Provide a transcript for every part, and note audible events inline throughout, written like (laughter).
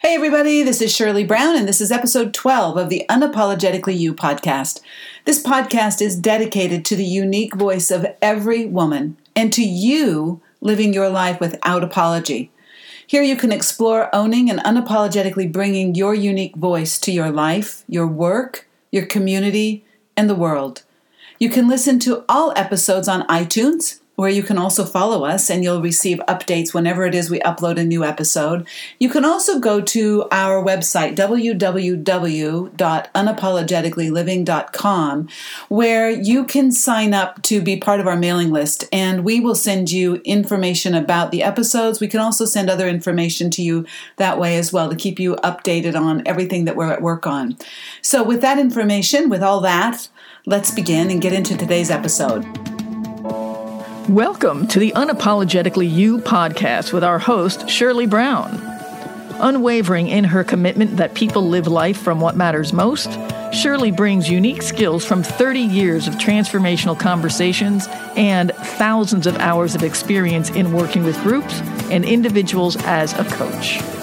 Hey, everybody, this is Shirley Brown, and this is episode 12 of the Unapologetically You podcast. This podcast is dedicated to the unique voice of every woman and to you living your life without apology. Here you can explore owning and unapologetically bringing your unique voice to your life, your work, your community, and the world. You can listen to all episodes on iTunes where you can also follow us and you'll receive updates whenever it is we upload a new episode. You can also go to our website, www.unapologeticallyliving.com, where you can sign up to be part of our mailing list and we will send you information about the episodes. We can also send other information to you that way as well to keep you updated on everything that we're at work on. So, with that information, with all that, let's begin and get into today's episode. Welcome to the Unapologetically You podcast with our host, Shirley Brown. Unwavering in her commitment that people live life from what matters most, Shirley brings unique skills from 30 years of transformational conversations and thousands of hours of experience in working with groups and individuals as a coach.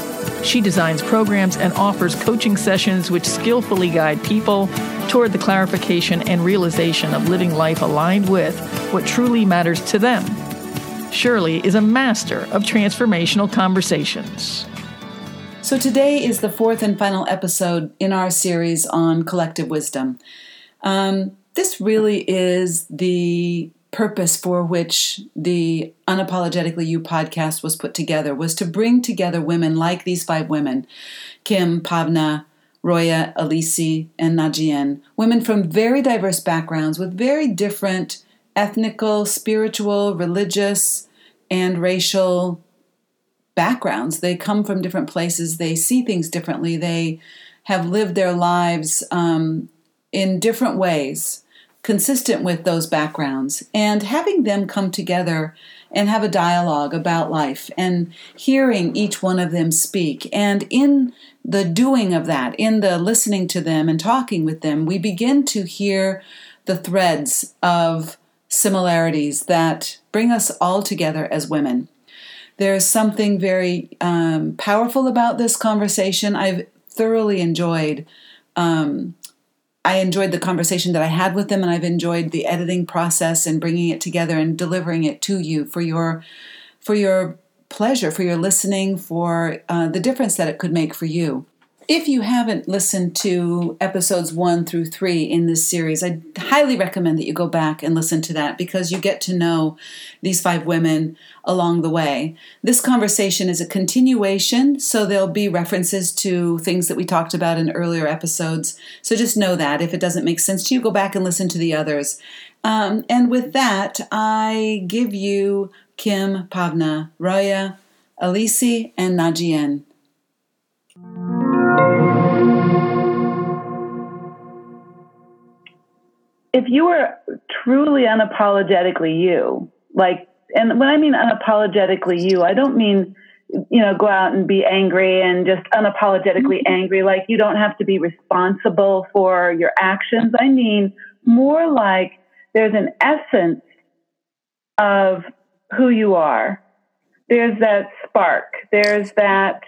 She designs programs and offers coaching sessions which skillfully guide people toward the clarification and realization of living life aligned with what truly matters to them. Shirley is a master of transformational conversations. So, today is the fourth and final episode in our series on collective wisdom. Um, this really is the purpose for which the unapologetically you podcast was put together was to bring together women like these five women kim pavna roya alisi and nagiene women from very diverse backgrounds with very different ethnical spiritual religious and racial backgrounds. They come from different places. They see things differently. They have lived their lives um, in different ways consistent with those backgrounds and having them come together and have a dialogue about life and hearing each one of them speak. And in the doing of that, in the listening to them and talking with them, we begin to hear the threads of similarities that bring us all together as women. There's something very um, powerful about this conversation. I've thoroughly enjoyed um, I enjoyed the conversation that I had with them, and I've enjoyed the editing process and bringing it together and delivering it to you for your for your pleasure, for your listening, for uh, the difference that it could make for you. If you haven't listened to episodes one through three in this series, I highly recommend that you go back and listen to that because you get to know these five women along the way. This conversation is a continuation, so there'll be references to things that we talked about in earlier episodes. So just know that. If it doesn't make sense to you, go back and listen to the others. Um, and with that, I give you Kim Pavna, Roya, Alisi, and Nagiene. If you were truly unapologetically you, like, and when I mean unapologetically you, I don't mean, you know, go out and be angry and just unapologetically mm-hmm. angry, like you don't have to be responsible for your actions. I mean, more like there's an essence of who you are. There's that spark. There's that,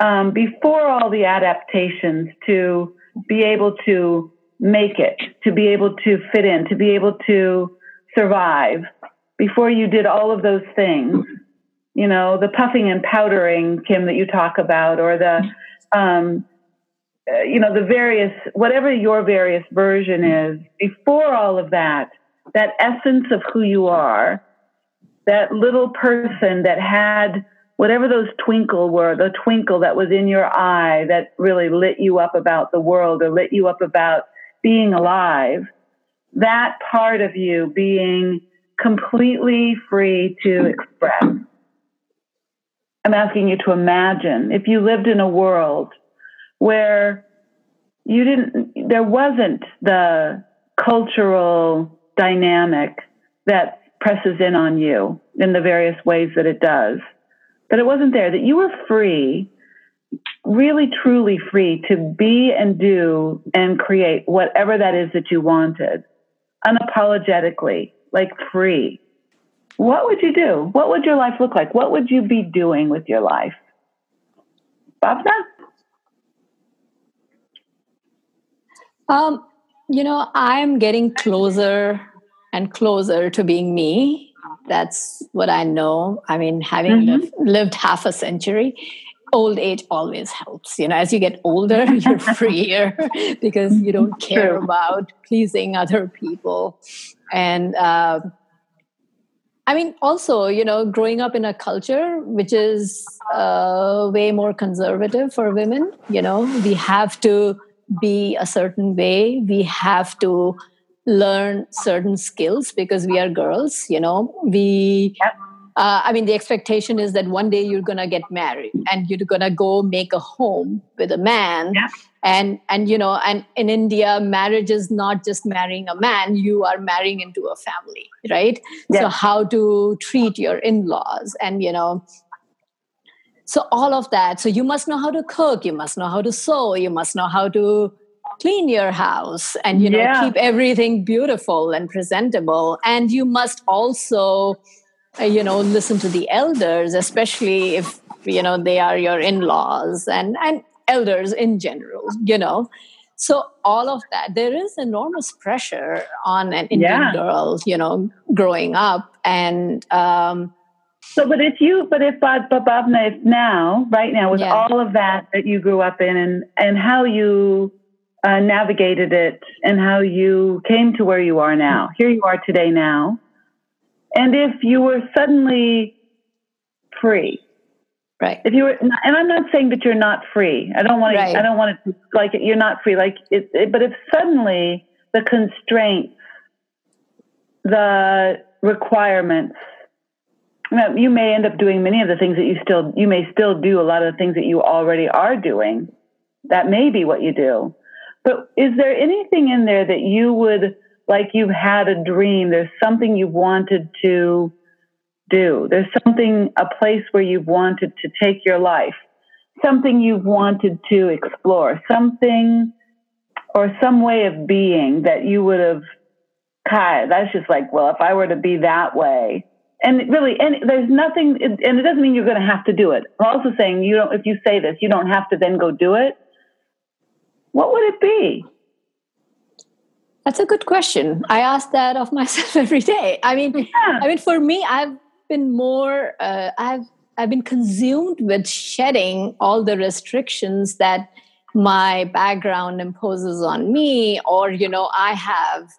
um, before all the adaptations to be able to make it, to be able to fit in, to be able to survive before you did all of those things. You know, the puffing and powdering, Kim, that you talk about, or the, um, uh, you know, the various, whatever your various version is, before all of that, that essence of who you are, that little person that had whatever those twinkle were, the twinkle that was in your eye that really lit you up about the world or lit you up about being alive, that part of you being completely free to express. I'm asking you to imagine if you lived in a world where you didn't, there wasn't the cultural dynamic that presses in on you in the various ways that it does, that it wasn't there, that you were free really truly free to be and do and create whatever that is that you wanted unapologetically, like free, what would you do? What would your life look like? What would you be doing with your life? Pavna, Um, you know, I'm getting closer and closer to being me. That's what I know. I mean, having mm-hmm. lived, lived half a century, old age always helps. You know, as you get older, (laughs) you're freer (laughs) because you don't care about pleasing other people. And uh, I mean, also, you know, growing up in a culture which is uh, way more conservative for women, you know, we have to be a certain way. We have to learn certain skills because we are girls, you know. We uh, I mean, the expectation is that one day you're going to get married and you're going to go make a home with a man. Yeah. And, and, you know, and in India, marriage is not just marrying a man, you are marrying into a family, right? Yeah. So, how to treat your in laws and, you know, so all of that. So, you must know how to cook, you must know how to sew, you must know how to clean your house and, you know, yeah. keep everything beautiful and presentable. And you must also, you know listen to the elders especially if you know they are your in-laws and and elders in general you know so all of that there is enormous pressure on an indian yeah. girl you know growing up and um so but if you but if but Bhavna, if now right now with yeah. all of that that you grew up in and and how you uh, navigated it and how you came to where you are now here you are today now and if you were suddenly free, right? If you were, and I'm not saying that you're not free. I don't want to. Right. I don't want to like you're not free. Like it, it, but if suddenly the constraints, the requirements, you, you may end up doing many of the things that you still. You may still do a lot of the things that you already are doing. That may be what you do. But is there anything in there that you would like you've had a dream. There's something you've wanted to do. There's something, a place where you've wanted to take your life, something you've wanted to explore, something or some way of being that you would have, that's just like, well, if I were to be that way. And really, and there's nothing, and it doesn't mean you're going to have to do it. I'm also saying you don't, if you say this, you don't have to then go do it. What would it be? That's a good question. I ask that of (laughs) myself every day. I mean, yeah. I mean, for me, I've been more. Uh, I've I've been consumed with shedding all the restrictions that my background imposes on me, or you know, I have,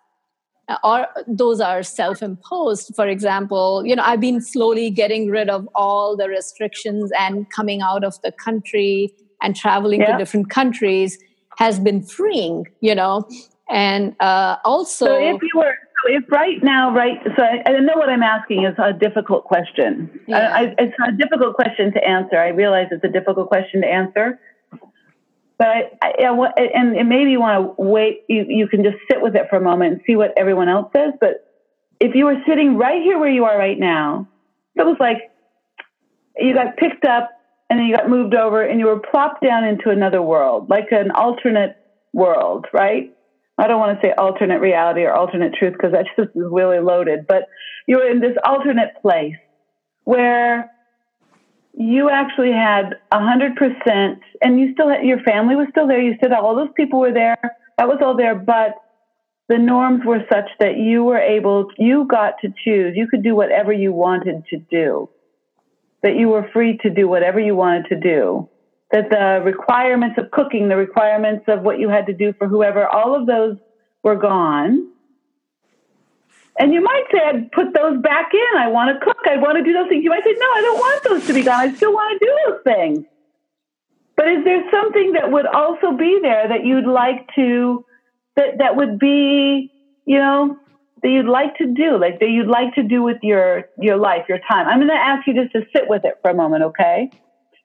or those are self-imposed. For example, you know, I've been slowly getting rid of all the restrictions and coming out of the country and traveling yeah. to different countries has been freeing. You know, and uh, also so if you were so if right now right so I, I, know what i'm asking is a difficult question. Yeah. I, I, it's a difficult question to answer. I realize it's a difficult question to answer. But I, I, and, and maybe you want to wait you, you can just sit with it for a moment and see what everyone else says. But if you were sitting right here where you are right now it was like you got picked up and then you got moved over and you were plopped down into another world like an alternate world right I don't want to say alternate reality or alternate truth because that (laughs) just is really loaded, but you're in this alternate place where you actually had a hundred percent and you still had, your family was still there. You said all those people were there. That was all there, but the norms were such that you were able, you got to choose. You could do whatever you wanted to do. That you were free to do whatever you wanted to do that the requirements of cooking, the requirements of what you had to do for whoever, all of those were gone. And you might say, I'd put those back in. I want to cook. I want to do those things. You might say, no, I don't want those to be gone. I still want to do those things. But is there something that would also be there that you'd like to, that, that would be, you know, that you'd like to do, like that you'd like to do with your, your life, your time? I'm going to ask you just to sit with it for a moment, okay?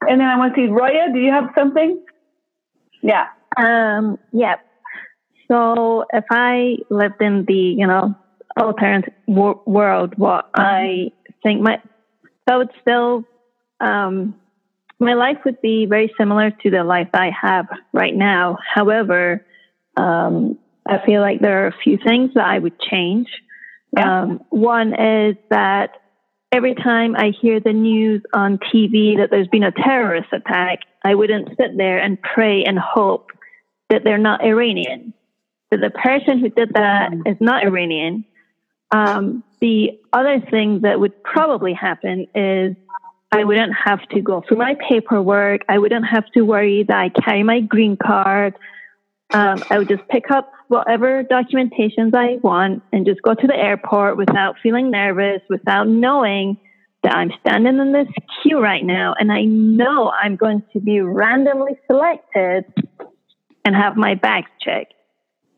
And then I want to see Roya. Do you have something? Yeah. Um. Yeah. So if I lived in the you know alternate wor- world, what uh-huh. I think my I would still um my life would be very similar to the life I have right now. However, um, I feel like there are a few things that I would change. Yeah. Um, one is that every time I hear the news on TV that there's been a terrorist attack, I wouldn't sit there and pray and hope that they're not Iranian. that the person who did that is not Iranian. Um, the other thing that would probably happen is I wouldn't have to go through my paperwork. I wouldn't have to worry that I carry my green card. Um, I would just pick up whatever documentations I want and just go to the airport without feeling nervous, without knowing that I'm standing in this queue right now and I know I'm going to be randomly selected and have my bags checked.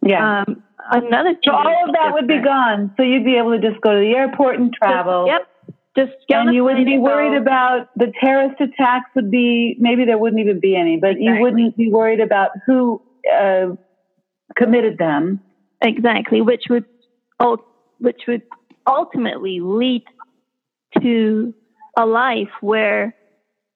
Yeah. Um, another so all of that would be gone. So you'd be able to just go to the airport and travel. Yep. Just And you wouldn't be go. worried about the terrorist attacks would be maybe there wouldn't even be any, but you wouldn't be worried about who uh, committed them. Exactly, which would ul- which would ultimately lead to a life where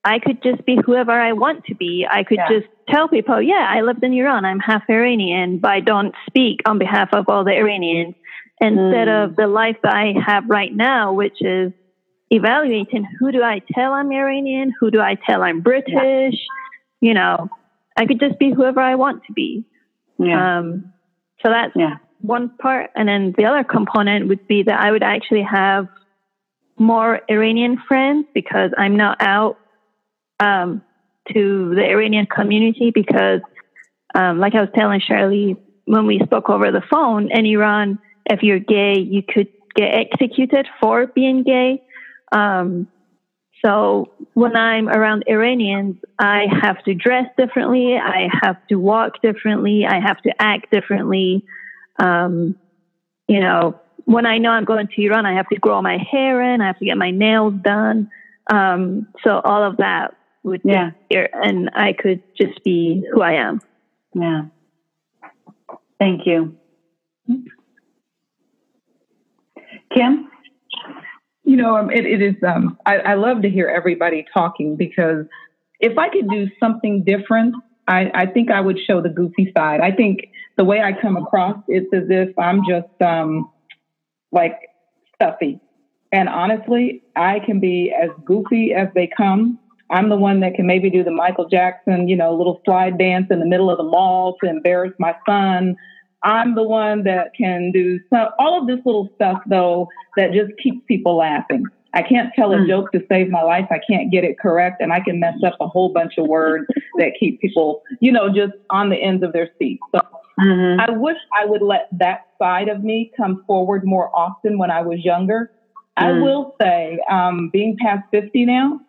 I could just be whoever I want to be. I could Yeah. just tell people, yeah, I lived in Iran. I'm half Iranian, but I don't speak on behalf of all the Iranians. Instead Mm. of the life that I have right now, which is evaluating who do I tell I'm Iranian, who do I tell I'm British, you know, I could just be whoever I want to be. Yeah. Um, so that's Yeah. one part. And then the other component would be that I would actually have more Iranian friends because I'm not out um, to the Iranian community because, um, like I was telling Shirley when we spoke over the phone, in Iran, if you're gay, you could get executed for being gay. Um, so when I'm around Iranians, I have to dress differently. I have to walk differently. I have to act differently. Um, you know, when I know I'm going to Iran, I have to grow my hair in. I have to get my nails done. Um, so all of that would Yeah. disappear, and I could just be who I am. Yeah. Thank you. Kim? You know, um, it, it is. Um, I, I love to hear everybody talking because if I could do something different, I, I think I would show the goofy side. I think the way I come across, it's as if I'm just um, like stuffy. And honestly, I can be as goofy as they come. I'm the one that can maybe do the Michael Jackson, you know, little slide dance in the middle of the mall to embarrass my son. I'm the one that can do some, all of this little stuff, though, that just keeps people laughing. I can't tell a Mm. joke to save my life. I can't get it correct, and I can mess up a whole bunch of words that keep people, you know, just on the ends of their seats. So Mm-hmm. I wish I would let that side of me come forward more often when I was younger. I Mm. will say, um, being past 50 now,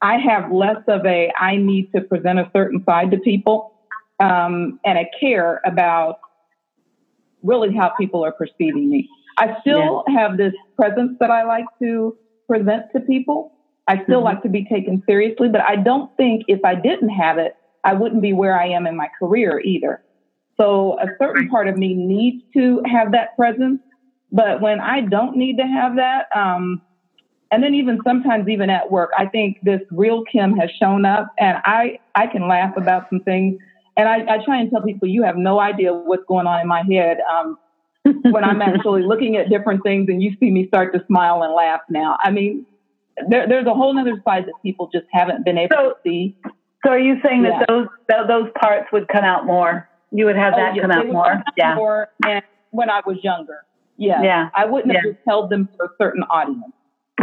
I have less of a I need to present a certain side to people um, and I care about really how people are perceiving me. I still have this presence that I like to present to people. I still Mhm. like to be taken seriously, but I don't think if I didn't have it, I wouldn't be where I am in my career either. So a certain part of me needs to have that presence, but when I don't need to have that, um, and then even sometimes even at work, I think this real Kim has shown up, and I I can laugh about some things, and I, I try and tell people you have no idea what's going on in my head um, (laughs) when I'm actually looking at different things, and you see me start to smile and laugh now. I mean, there, there's a whole other side that people just haven't been able So- to see. So are you saying Yeah. that those that those parts would come out more? You would have Oh, that yes, come out more? Yeah. more, and when I was younger, yeah, Yeah. I wouldn't have just held them for a certain audience.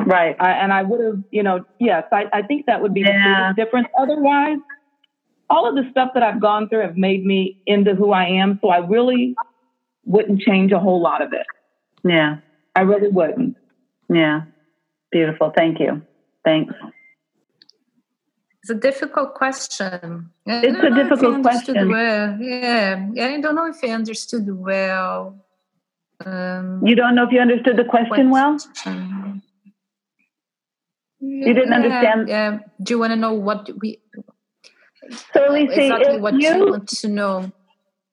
Right. I, and I would have, you know, yes, I, I think that would be the Yeah. biggest difference. Otherwise, all of the stuff that I've gone through have made me into who I am. So I really wouldn't change a whole lot of it. Yeah. I really wouldn't. Yeah. Beautiful. Thank you. Thanks. It's a difficult question. I It's a know if I difficult question. Well. Yeah, yeah, I don't know if I understood well. Um, You don't know if you understood the question well? question. You didn't understand- Yeah. Do you want to know what we So, Lisa, exactly what you you, want to know?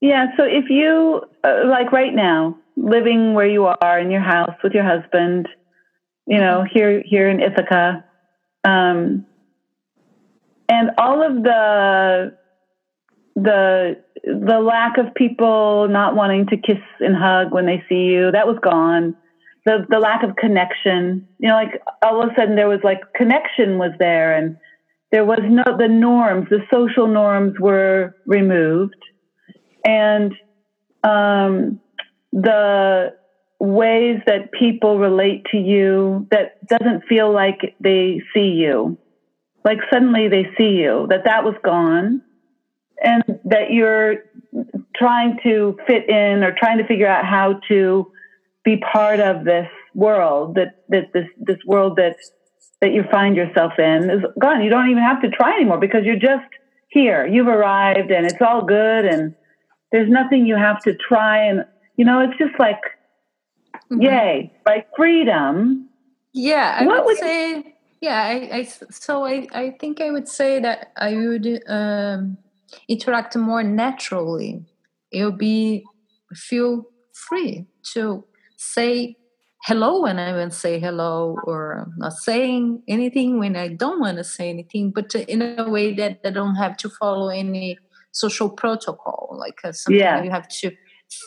yeah, so if you, uh, like right now, living where you are in your house with your husband, you know, here, here in Ithaca, um, and all of the, the, the lack of people not wanting to kiss and hug when they see you, that was gone. The, the lack of connection, you know, like all of a sudden there was like connection was there and there was no the norms the social norms were removed and um, the ways that people relate to you that doesn't feel like they see you. Like suddenly they see you, that that was gone, and that you're trying to fit in or trying to figure out how to be part of this world that, that this this world that that you find yourself in is gone. You don't even have to try anymore because you're just here. You've arrived and it's all good and there's nothing you have to try and you know, it's just like mm-hmm. yay, like freedom. Yeah, I what would, would say yeah, I, I so I, I think I would say that I would um, interact more naturally. It would be feel free to say hello when I want to say hello, or not saying anything when I don't want to say anything, but in a way that I don't have to follow any social protocol. Like uh, sometimes yeah. you have to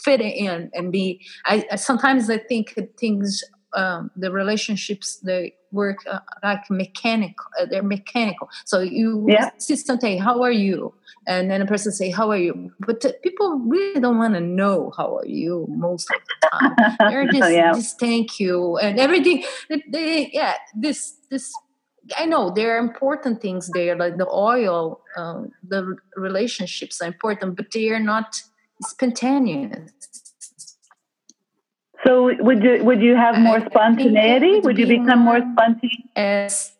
fit in and be. I, I sometimes I think things, um, the relationships they work uh, like mechanical. Uh, they're mechanical. So you yeah. say, "How are you?" and then a person say how are you but people really don't want to know how are you most of the time (laughs) they're just, yeah. just thank you and everything they, yeah this this i know there are important things there like the oil um, the relationships are important but they are not spontaneous so would you would you have more spontaneity would you become more spontaneous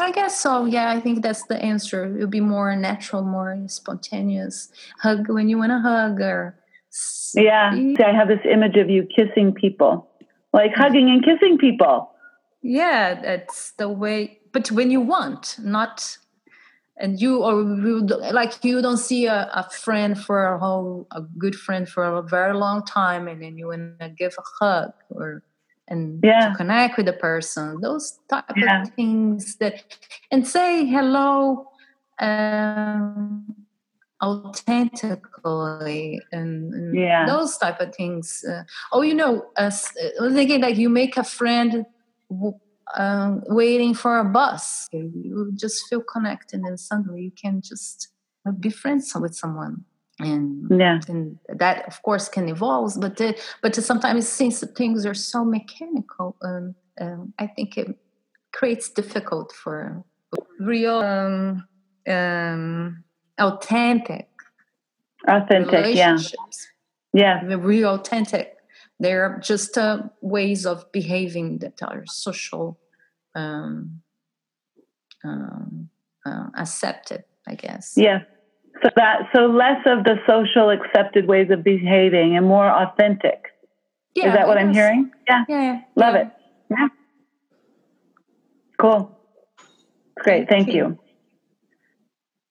I guess so. Yeah, I think that's the answer. It would be more natural, more spontaneous. Hug when you want to hug, or yeah. See, I have this image of you kissing people, like hugging and kissing people. Yeah, that's the way. But when you want, not and you or you, like you don't see a, a friend for a whole a good friend for a very long time, and then you want to give a hug or and yeah. to connect with the person those type yeah. of things that and say hello um, authentically and, and yeah. those type of things uh, oh you know uh, thinking like you make a friend um, waiting for a bus. You just feel connected and suddenly you can just be friends with someone. And yeah. and that of course can evolve but the, but sometimes since things are so mechanical um, um, i think it creates difficult for real um, um authentic authentic yeah. yeah. The real authentic they're just uh, ways of behaving that are social um, um, uh, accepted i guess yeah so that so less of the social accepted ways of behaving and more authentic. Yeah, Is that what I'm hearing? Yeah. Yeah. Love yeah. it. Yeah. Cool. Great. Thank, Thank you. you.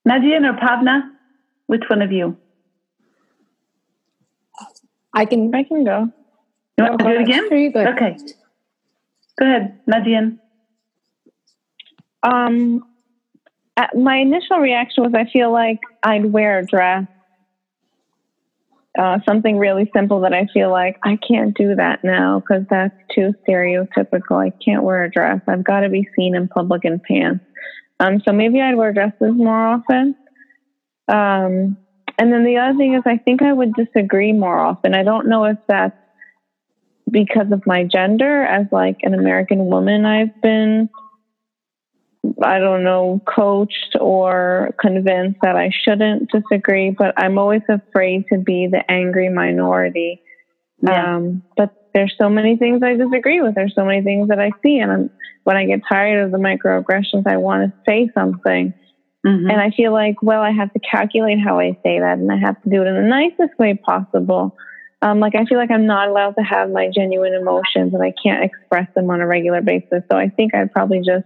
Nagiene or Pavna? Which one of you? I can I can go. You want to do it again? Go okay. Go ahead, Nagiene. Um, my initial reaction was I feel like I'd wear a dress. Uh, something really simple that I feel like I can't do that now because that's too stereotypical. I can't wear a dress. I've got to be seen in public in pants. Um, so maybe I'd wear dresses more often. Um, and then the other thing is, I think I would disagree more often. I don't know if that's because of my gender as like an American woman. I've been I don't know, coached or convinced that I shouldn't disagree, but I'm always afraid to be the angry minority. Yeah. Um, but there's so many things I disagree with. There's so many things that I see, and I'm, when I get tired of the microaggressions, I want to say something. Mm-hmm. And I feel like, well, I have to calculate how I say that, and I have to do it in the nicest way possible. Um, like I feel like I'm not allowed to have my genuine emotions, and I can't express them on a regular basis. So I think I'd probably just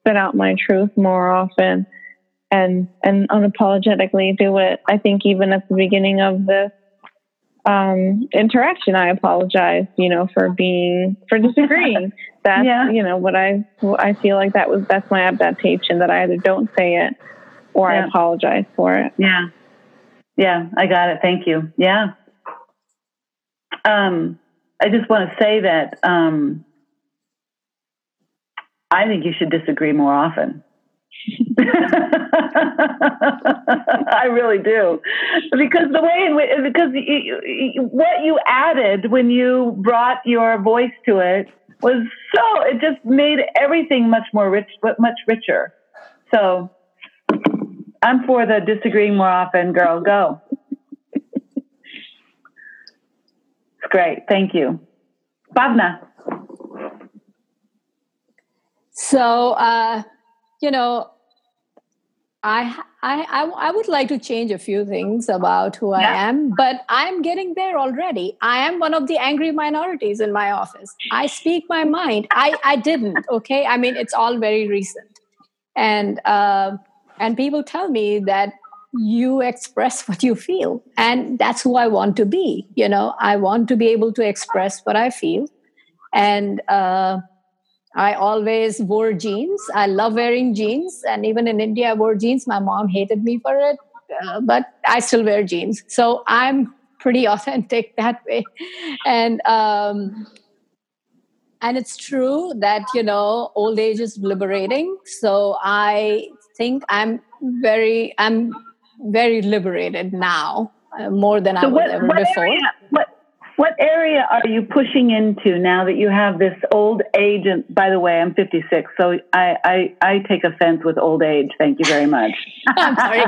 spit out my truth more often and and unapologetically do it. I think even at the beginning of this um, interaction, I apologized, you know, for being for disagreeing. (laughs) that's yeah. you know what I I feel like that was that's my adaptation that I either don't say it or yeah. I apologize for it. Yeah, yeah, I got it. Thank you. Yeah. Um, I just want to say that um, I think you should disagree more often. (laughs) I really do, because the way in which, because what you added when you brought your voice to it was so it just made everything much more rich, but much richer. So I'm for the disagreeing more often, girl. Go. it's great. Thank you, Bhavna. So, uh, you know, I, I, I would like to change a few things about who yeah. I am, but I'm getting there already. I am one of the angry minorities in my office. I speak my mind. I, I didn't, okay? I mean, it's all very recent. And, uh, and people tell me that you express what you feel. And that's who I want to be. You know, I want to be able to express what I feel. And, uh, I always wore jeans. I love wearing jeans. And even in India, I wore jeans. My mom hated me for it, uh, but I still wear jeans. So I'm pretty authentic (laughs) that way. And, um, and it's true that, you know, old age is liberating. So I think I'm very, I'm very liberated now, uh, more than so I was what, ever what before. Area, what, what area are you pushing into now that you have this old age? And by the way, I'm 56, so I, I, I take offense with old age. Thank you very much. (laughs) I'm sorry.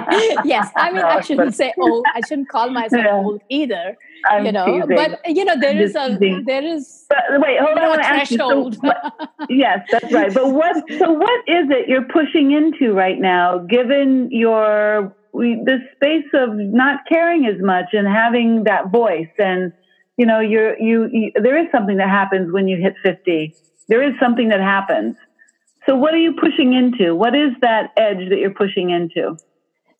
Yes, I mean, no, I shouldn't say old. I shouldn't call myself yeah. old either. I'm you know, teasing. but you know, there is a there is. But wait, hold on. threshold. So what, yes, that's right. But what? So what is it you're pushing into right now? Given your we, the space of not caring as much and having that voice and you know, you're, you, you, there is something that happens when you hit 50. There is something that happens. So what are you pushing into? What is that edge that you're pushing into?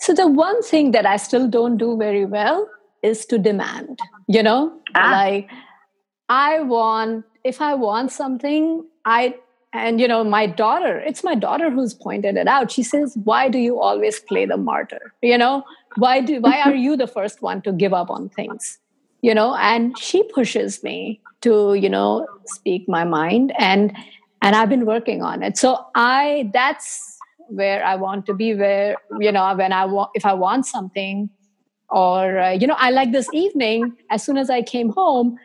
So the one thing that I still don't do very well is to demand, you know, ah. like I want, if I want something, I, and you know, my daughter, it's my daughter who's pointed it out. She says, why do you always play the martyr? You know, why do, why (laughs) are you the first one to give up on things? you know and she pushes me to you know speak my mind and and i've been working on it so i that's where i want to be where you know when i want if i want something or uh, you know i like this evening as soon as i came home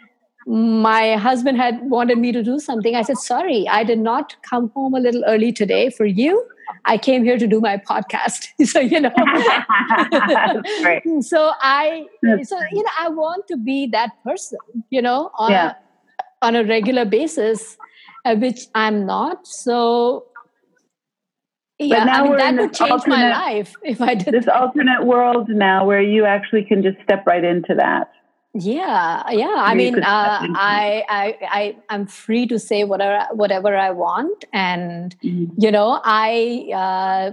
my husband had wanted me to do something i said sorry i did not come home a little early today for you I came here to do my podcast. (laughs) so, you know, (laughs) (laughs) so I, so, you know, I want to be that person, you know, on, yeah. a, on a regular basis, uh, which I'm not. So, yeah, I mean, that would change my life if I did this that. alternate world now where you actually can just step right into that yeah yeah i mean uh, I, I i i'm free to say whatever whatever i want and mm-hmm. you know i uh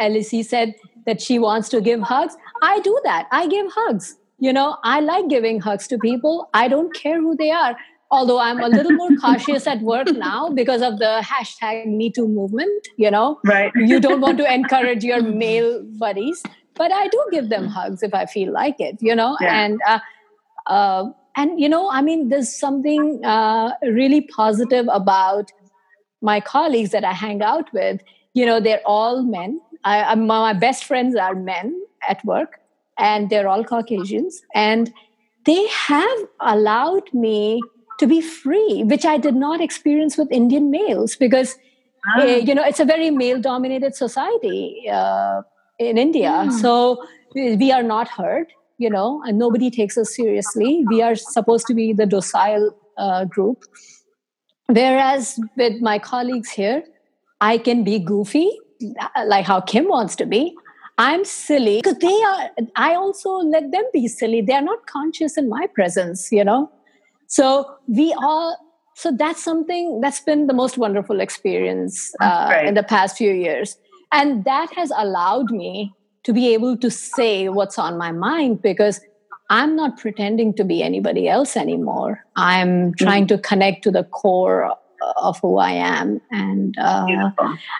lec said that she wants to give hugs. I do that. I give hugs. You know i like giving hugs to people. I don't care who they are. Although i'm a little more cautious at work now because of the hashtag me too movement you know. (laughs) Right. You don't want to encourage your male buddies but i do give them hugs if i feel like it you know yeah. and uh, uh, and you know, I mean, there's something uh, really positive about my colleagues that I hang out with. You know, they're all men. I, my best friends are men at work, and they're all Caucasians, and they have allowed me to be free, which I did not experience with Indian males because. Ah. Uh, you know, it's a very male-dominated society uh, in India, mm. so we are not heard you know, and nobody takes us seriously. We are supposed to be the docile uh, group. Whereas with my colleagues here, I can be goofy, like how Kim wants to be. I'm silly because they are, I also let them be silly. They are not conscious in my presence, you know? So we all, so that's something that's been the most wonderful experience uh, in the past few years. And that has allowed me to be able to say what's on my mind because I'm not pretending to be anybody else anymore. I'm trying mm-hmm. to connect to the core of who I am, and uh,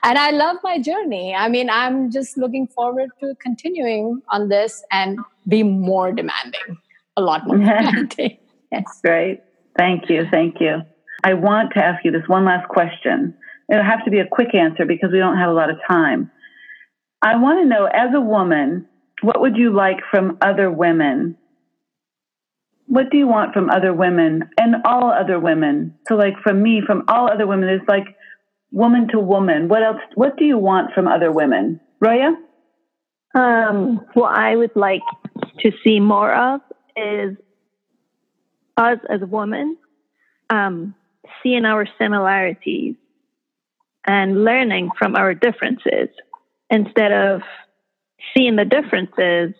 and I love my journey. I mean, I'm just looking forward to continuing on this and be more demanding, a lot more (laughs) demanding. Yes, great. Thank you, thank you. I want to ask you this one last question. It'll have to be a quick answer because we don't have a lot of time. I want to know, as a woman, what would you like from other women? What do you want from other women and all other women? So, like from me, from all other women, it's like woman to woman. What else? What do you want from other women, Roya? Um, what I would like to see more of is us as women um, seeing our similarities and learning from our differences instead of seeing the differences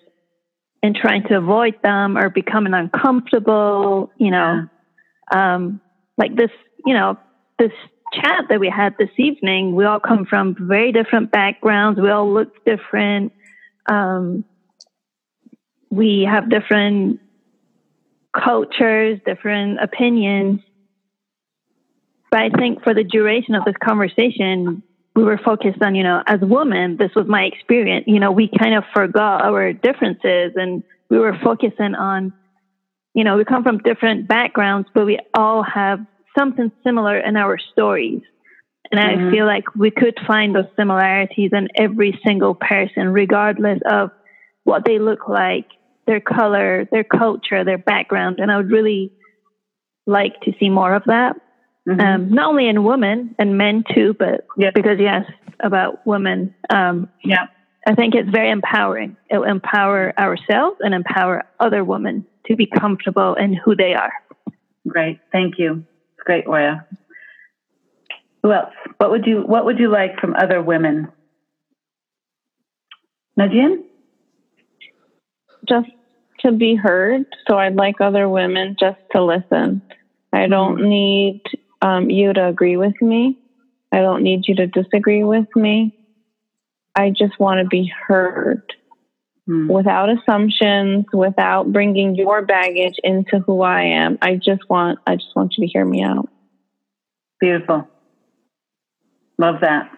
and trying to avoid them or becoming uncomfortable, you know, um, like this, you know, this chat that we had this evening, we all come from very different backgrounds. We all look different. Um, we have different cultures, different opinions. But I think for the duration of this conversation, we were focused on, you know, as women, this was my experience. You know, we kind of forgot our differences and we were focusing on, you know, we come from different backgrounds, but we all have something similar in our stories. And mm-hmm. I feel like we could find those similarities in every single person, regardless of what they look like, their color, their culture, their background. And I would really like to see more of that. Mm-hmm. Um, not only in women and men too, but yep. because you asked about women. Um, yeah. I think it's very empowering. It will empower ourselves and empower other women to be comfortable in who they are. Great. Thank you. It's great, Roya. Who else? What would you What would you like from other women? Nagiene? Just to be heard. So I'd like other women just to listen. I don't mm-hmm. need um, you to agree with me. I don't need you to disagree with me. I just want to be heard mm. without assumptions, without bringing your baggage into who I am. I just want, I just want you to hear me out. Beautiful. Love that.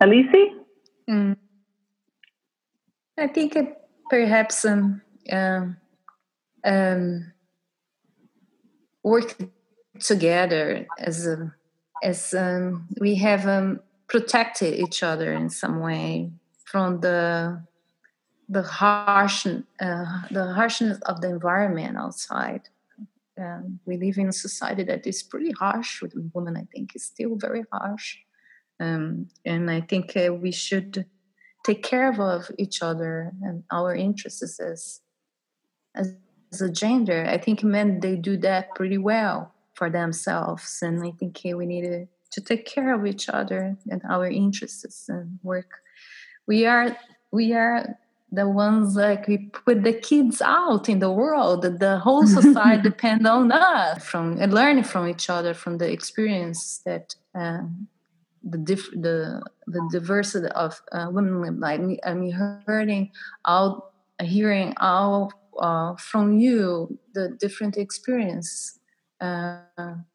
Alice? Mm. I think it perhaps um, um, um, work together as a, as um, we have um, protected each other in some way from the the harsh uh, the harshness of the environment outside. Um, we live in a society that is pretty harsh with women. I think is still very harsh, um, and I think uh, we should take care of each other and our interests as, as a gender. I think men they do that pretty well for themselves. And I think we need to take care of each other and our interests and work. We are we are the ones like we put the kids out in the world. The whole society (laughs) depend on us from and learning from each other from the experience that. Um, the diff- the the diversity of uh, women like me. I mean, hearing all, hearing all uh, from you the different experience uh,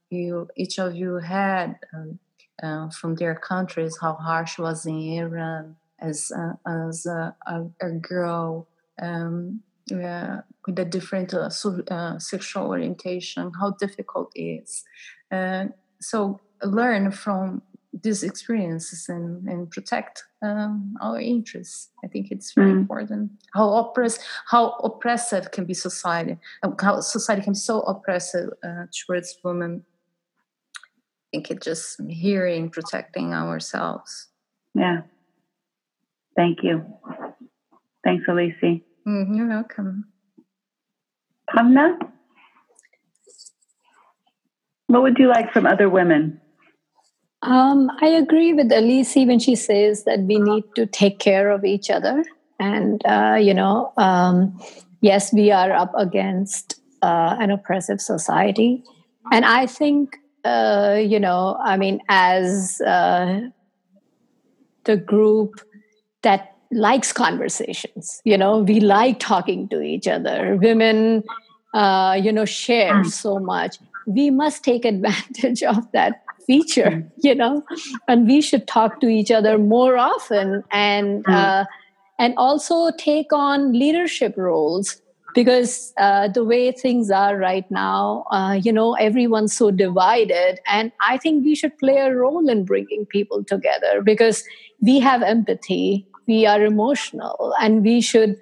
you each of you had um, uh, from their countries how harsh was in Iran as uh, as a, a, girl um, with a different uh, so, uh, sexual orientation how difficult it is. So learn from these experiences and, and protect um, our interests. I think it's very mm. important. How oppress, how oppressive can be society? Uh, how society can be so oppressive uh, towards women. I think it just hearing, protecting ourselves. Yeah. Thank you. Thanks, Alice. Mm, you're welcome. Pavna, what would you like from other women? Um, I agree with Alice when she says that we need to take care of each other. And, uh, you know, um, yes, we are up against uh, an oppressive society. And I think, uh, you know, I mean, as uh, the group that likes conversations, you know, we like talking to each other. Women, uh, you know, share mm. so much. We must take advantage (laughs) of that feature mm. (laughs) you know and we should talk to each other more often and mm. uh, and also take on leadership roles because uh, the way things are right now uh, you know everyone's so divided and i think we should play a role in bringing people together because we have empathy we are emotional and we should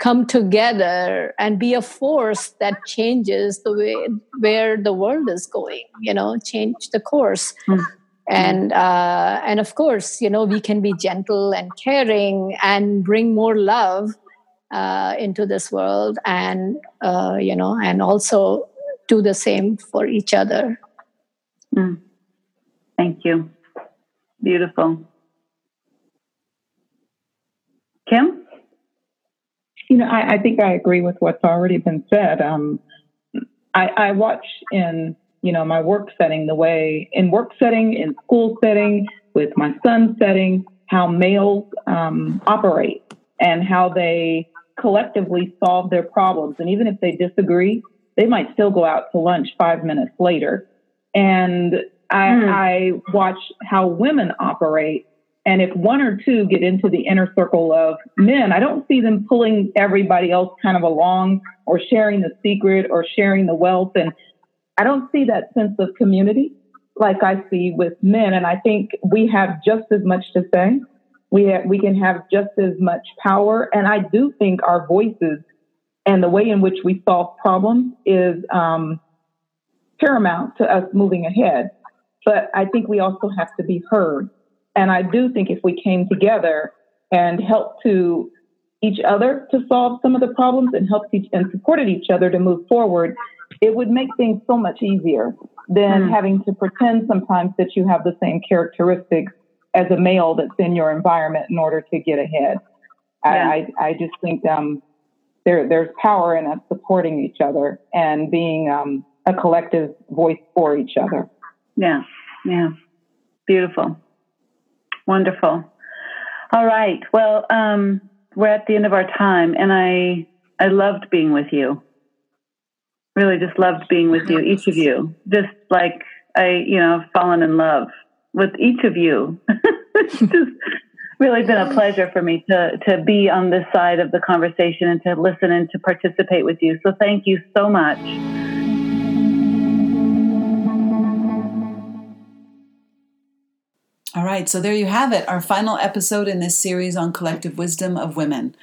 come together and be a force that changes the way where the world is going you know change the course. Mm-hmm. and uh, and of course you know we can be gentle and caring and bring more love uh, into this world and uh, you know and also do the same for each other. Mm. thank you. Beautiful. Kim you know, I, I, think I agree with what's already been said. Um, I, I, watch in, you know, my work setting the way in work setting, in school setting, with my son's setting, how males um, operate and how they collectively solve their problems. And even if they disagree, they might still go out to lunch five minutes later. And I, mm. I watch how women operate and if one or two get into the inner circle of men, I don't see them pulling everybody else kind of along or sharing the secret or sharing the wealth. And I don't see that sense of community like I see with men. And I think we have just as much to say. We, have, we can have just as much power. And I do think our voices and the way in which we solve problems is um, paramount to us moving ahead. But I think we also have to be heard. And I do think if we came together and helped to each other to solve some of the problems and helped each and supported each other to move forward, it would make things so much easier than mm. having to pretend sometimes that you have the same characteristics as a male that's in your environment in order to get ahead. Yeah. I, I, I, just think um, there, there's power in us supporting each other and being um, a collective voice for each other. Yeah, yeah, beautiful. Wonderful. All right. Well, um, we're at the end of our time, and I I loved being with you. Really, just loved being with you, each of you. Just like I, you know, fallen in love with each of you. it's (laughs) just really been a pleasure for me to to be on this side of the conversation and to listen and to participate with you. So thank you so much. All right, so there you have it, our final episode in this series on collective wisdom of women.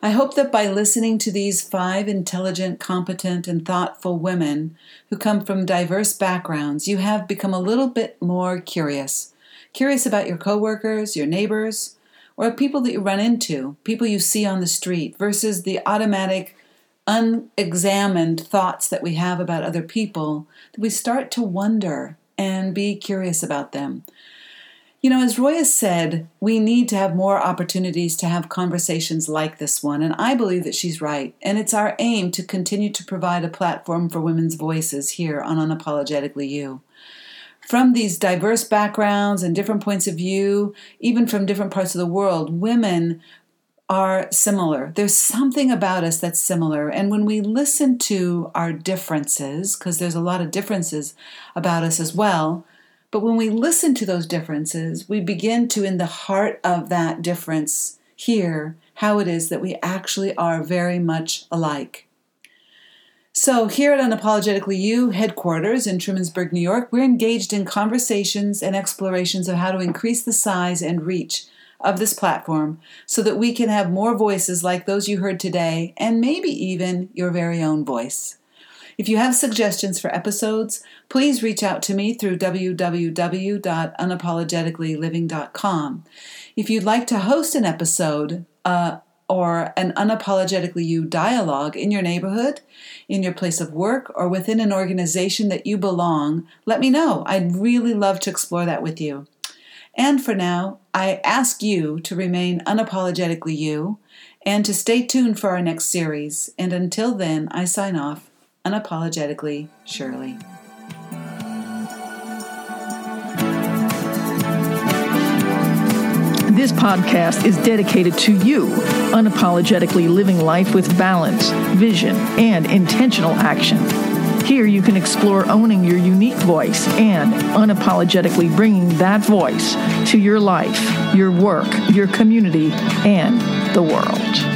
I hope that by listening to these five intelligent, competent, and thoughtful women who come from diverse backgrounds, you have become a little bit more curious. Curious about your coworkers, your neighbors, or people that you run into, people you see on the street, versus the automatic, unexamined thoughts that we have about other people, that we start to wonder and be curious about them. You know, as Roya has said, we need to have more opportunities to have conversations like this one, and I believe that she's right. And it's our aim to continue to provide a platform for women's voices here on Unapologetically You. From these diverse backgrounds and different points of view, even from different parts of the world, women are similar. There's something about us that's similar. And when we listen to our differences, because there's a lot of differences about us as well, but when we listen to those differences, we begin to, in the heart of that difference, hear how it is that we actually are very much alike. So, here at Unapologetically You headquarters in Trumansburg, New York, we're engaged in conversations and explorations of how to increase the size and reach of this platform so that we can have more voices like those you heard today and maybe even your very own voice. If you have suggestions for episodes, please reach out to me through www.unapologeticallyliving.com. If you'd like to host an episode uh, or an Unapologetically You dialogue in your neighborhood, in your place of work, or within an organization that you belong, let me know. I'd really love to explore that with you. And for now, I ask you to remain unapologetically you and to stay tuned for our next series. And until then, I sign off unapologetically Shirley. This podcast is dedicated to you, unapologetically living life with balance, vision, and intentional action. Here you can explore owning your unique voice and unapologetically bringing that voice to your life, your work, your community, and the world.